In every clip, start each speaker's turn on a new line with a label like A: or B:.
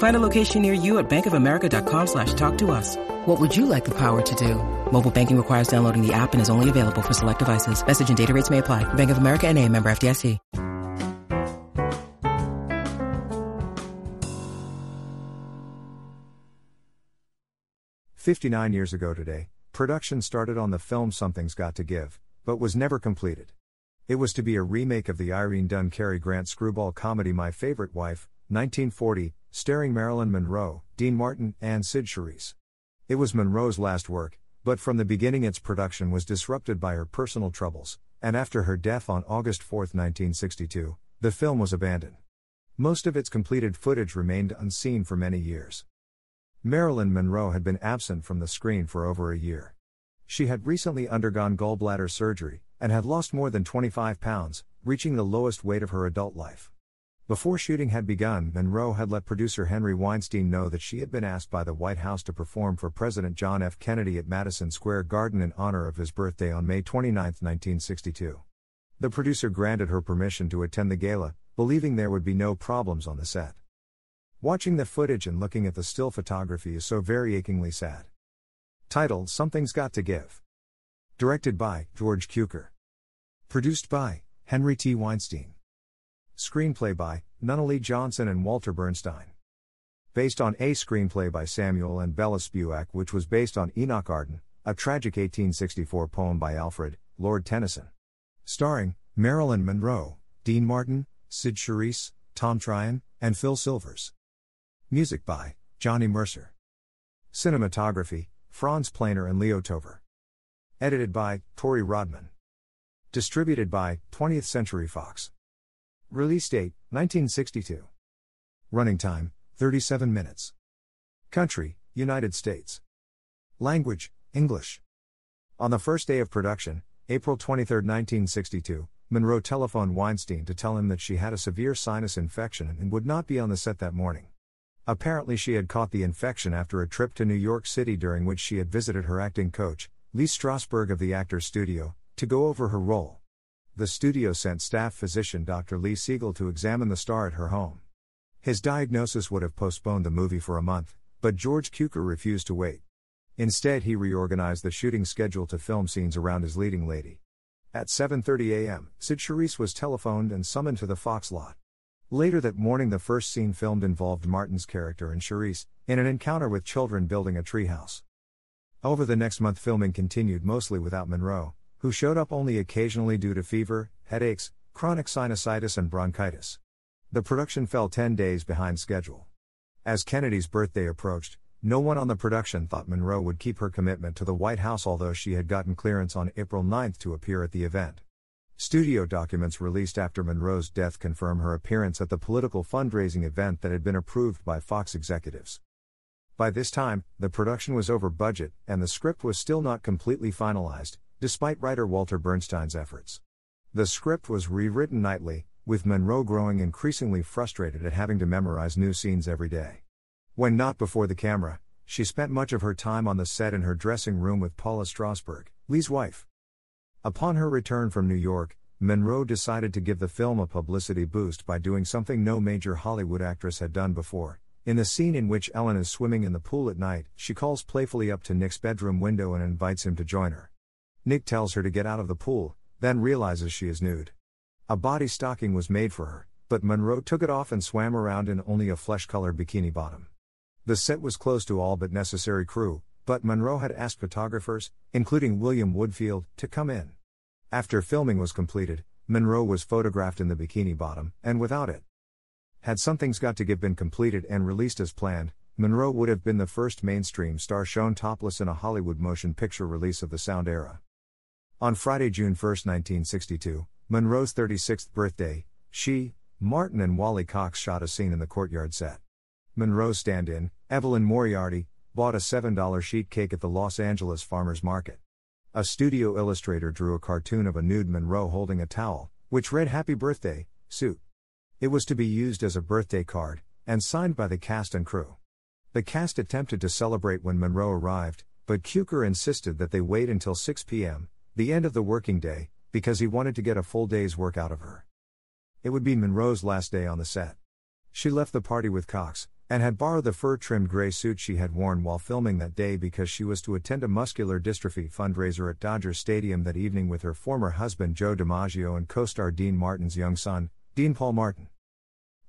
A: Find a location near you at bankofamerica.com slash talk to us. What would you like the power to do? Mobile banking requires downloading the app and is only available for select devices. Message and data rates may apply. Bank of America and a member FDIC.
B: 59 years ago today, production started on the film Something's Got to Give, but was never completed. It was to be a remake of the Irene Dunne Cary Grant screwball comedy My Favorite Wife, 1940, starring Marilyn Monroe, Dean Martin, and Cyd Charisse. It was Monroe's last work, but from the beginning its production was disrupted by her personal troubles, and after her death on August 4, 1962, the film was abandoned. Most of its completed footage remained unseen for many years. Marilyn Monroe had been absent from the screen for over a year. She had recently undergone gallbladder surgery and had lost more than 25 pounds, reaching the lowest weight of her adult life. Before shooting had begun, Monroe had let producer Henry Weinstein know that she had been asked by the White House to perform for President John F. Kennedy at Madison Square Garden in honor of his birthday on May 29, 1962. The producer granted her permission to attend the gala, believing there would be no problems on the set. Watching the footage and looking at the still photography is so very achingly sad. Title Something's Got to Give. Directed by George Cukor. Produced by Henry T. Weinstein. Screenplay by Nunnally Johnson and Walter Bernstein. Based on a screenplay by Samuel and Bella Spewack, which was based on Enoch Arden, a tragic 1864 poem by Alfred, Lord Tennyson. Starring Marilyn Monroe, Dean Martin, Cyd Charisse, Tom Tryon, and Phil Silvers. Music by Johnny Mercer. Cinematography Franz Planer and Leo Tover. Edited by Tori Rodman. Distributed by 20th Century Fox. Release date 1962. Running time 37 minutes. Country United States. Language English. On the first day of production, April 23, 1962, Monroe telephoned Weinstein to tell him that she had a severe sinus infection and would not be on the set that morning. Apparently, she had caught the infection after a trip to New York City during which she had visited her acting coach, Lee Strasberg of the Actors Studio, to go over her role. The studio sent staff physician Dr. Lee Siegel to examine the star at her home. His diagnosis would have postponed the movie for a month, but George Cukor refused to wait. Instead, he reorganized the shooting schedule to film scenes around his leading lady. At 7:30 a.m., Cyd Charisse was telephoned and summoned to the Fox lot. Later that morning, the first scene filmed involved Martin's character and Charisse, in an encounter with children building a treehouse. Over the next month, filming continued mostly without Monroe, who showed up only occasionally due to fever, headaches, chronic sinusitis, and bronchitis. The production fell 10 days behind schedule. As Kennedy's birthday approached, no one on the production thought Monroe would keep her commitment to the White House, although she had gotten clearance on April 9 to appear at the event. Studio documents released after Monroe's death confirm her appearance at the political fundraising event that had been approved by Fox executives. By this time, the production was over budget, and the script was still not completely finalized, despite writer Walter Bernstein's efforts. The script was rewritten nightly, with Monroe growing increasingly frustrated at having to memorize new scenes every day. When not before the camera, she spent much of her time on the set in her dressing room with Paula Strasberg, Lee's wife. Upon her return from New York, Monroe decided to give the film a publicity boost by doing something no major Hollywood actress had done before. In the scene in which Ellen is swimming in the pool at night, she calls playfully up to Nick's bedroom window and invites him to join her. Nick tells her to get out of the pool, then realizes she is nude. A body stocking was made for her, but Monroe took it off and swam around in only a flesh colored bikini bottom. The set was close to all but necessary crew, but Monroe had asked photographers, including William Woodfield, to come in. After filming was completed, Monroe was photographed in the bikini bottom, and without it. Had Something's Got to Give been completed and released as planned, Monroe would have been the first mainstream star shown topless in a Hollywood motion picture release of the sound era. On Friday, June 1, 1962, Monroe's 36th birthday, she, Martin, and Wally Cox shot a scene in the courtyard set. Monroe's stand in, Evelyn Moriarty, bought a $7 sheet cake at the Los Angeles Farmers Market. A studio illustrator drew a cartoon of a nude Monroe holding a towel, which read Happy Birthday, suit. It was to be used as a birthday card, and signed by the cast and crew. The cast attempted to celebrate when Monroe arrived, but Cukor insisted that they wait until 6 p.m., the end of the working day, because he wanted to get a full day's work out of her. It would be Monroe's last day on the set. She left the party with Cox, and had borrowed the fur trimmed gray suit she had worn while filming that day because she was to attend a muscular dystrophy fundraiser at Dodger Stadium that evening with her former husband Joe DiMaggio and co star Dean Martin's young son, Dean Paul Martin.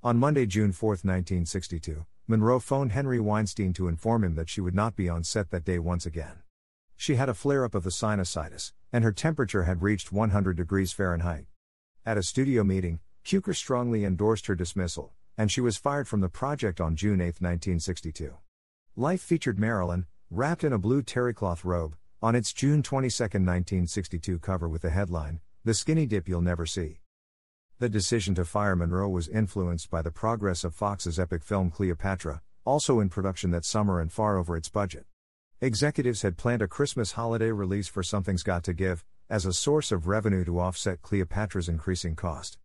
B: On Monday, June 4, 1962, Monroe phoned Henry Weinstein to inform him that she would not be on set that day once again. She had a flare up of the sinusitis, and her temperature had reached 100 degrees Fahrenheit. At a studio meeting, Cukor strongly endorsed her dismissal, and she was fired from the project on June 8, 1962. Life featured Marilyn, wrapped in a blue terrycloth robe, on its June 22, 1962 cover with the headline, The Skinny Dip You'll Never See. The decision to fire Monroe was influenced by the progress of Fox's epic film Cleopatra, also in production that summer and far over its budget. Executives had planned a Christmas holiday release for Something's Got to Give, as a source of revenue to offset Cleopatra's increasing cost.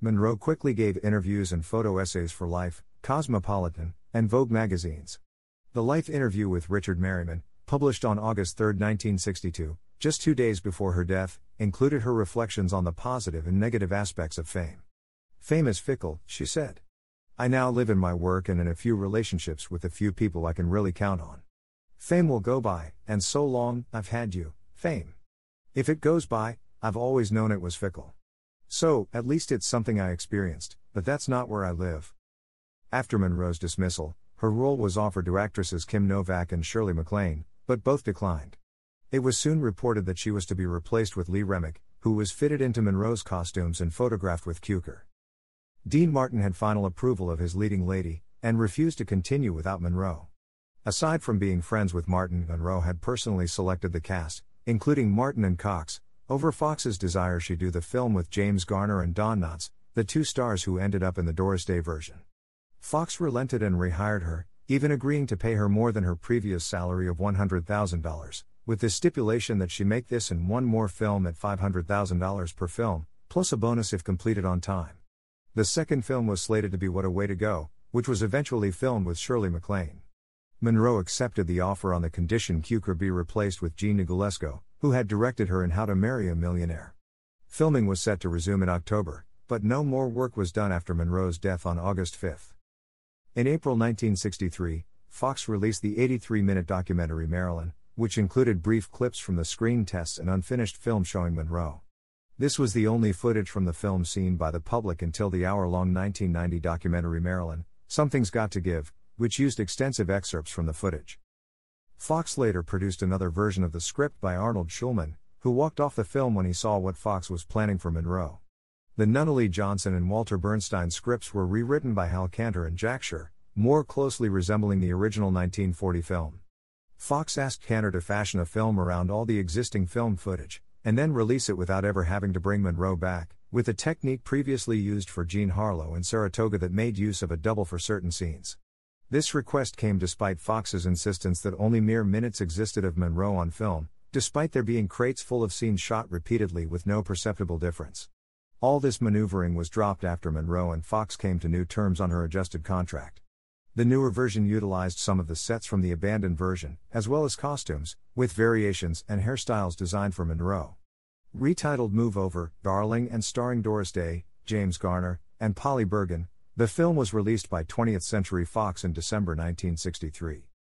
B: Monroe quickly gave interviews and photo essays for Life, Cosmopolitan, and Vogue magazines. The Life interview with Richard Meryman, published on August 3, 1962, just two days before her death, included her reflections on the positive and negative aspects of fame. Fame is fickle, she said. I now live in my work and in a few relationships with a few people I can really count on. Fame will go by, and so long, I've had you, fame. If it goes by, I've always known it was fickle. So, at least it's something I experienced, but that's not where I live. After Monroe's dismissal, her role was offered to actresses Kim Novak and Shirley MacLaine, but both declined. It was soon reported that she was to be replaced with Lee Remick, who was fitted into Monroe's costumes and photographed with Cukor. Dean Martin had final approval of his leading lady, and refused to continue without Monroe. Aside from being friends with Martin, Monroe had personally selected the cast, including Martin and Cox, over Fox's desire she do the film with James Garner and Don Knotts, the two stars who ended up in the Doris Day version. Fox relented and rehired her, even agreeing to pay her more than her previous salary of $100,000 with the stipulation that she make this and one more film at $500,000 per film, plus a bonus if completed on time. The second film was slated to be What a Way to Go, which was eventually filmed with Shirley MacLaine. Monroe accepted the offer on the condition Cukor be replaced with Jean Negulesco, who had directed her in How to Marry a Millionaire. Filming was set to resume in October, but no more work was done after Monroe's death on August 5. In April 1963, Fox released the 83 minute documentary Marilyn, which included brief clips from the screen tests and unfinished film showing Monroe. This was the only footage from the film seen by the public until the hour long 1990 documentary Marilyn, Something's Got to Give, which used extensive excerpts from the footage. Fox later produced another version of the script by Arnold Schulman, who walked off the film when he saw what Fox was planning for Monroe. The Nunnally Johnson and Walter Bernstein scripts were rewritten by Hal Kanter and Jack Sher, more closely resembling the original 1940 film. Fox asked Kanter to fashion a film around all the existing film footage, and then release it without ever having to bring Monroe back, with a technique previously used for Jean Harlow in Saratoga that made use of a double for certain scenes. This request came despite Fox's insistence that only mere minutes existed of Monroe on film, despite there being crates full of scenes shot repeatedly with no perceptible difference. All this maneuvering was dropped after Monroe and Fox came to new terms on her adjusted contract. The newer version utilized some of the sets from the abandoned version, as well as costumes, with variations and hairstyles designed for Monroe. Retitled Move Over, Darling and starring Doris Day, James Garner, and Polly Bergen, the film was released by 20th Century Fox in December 1963.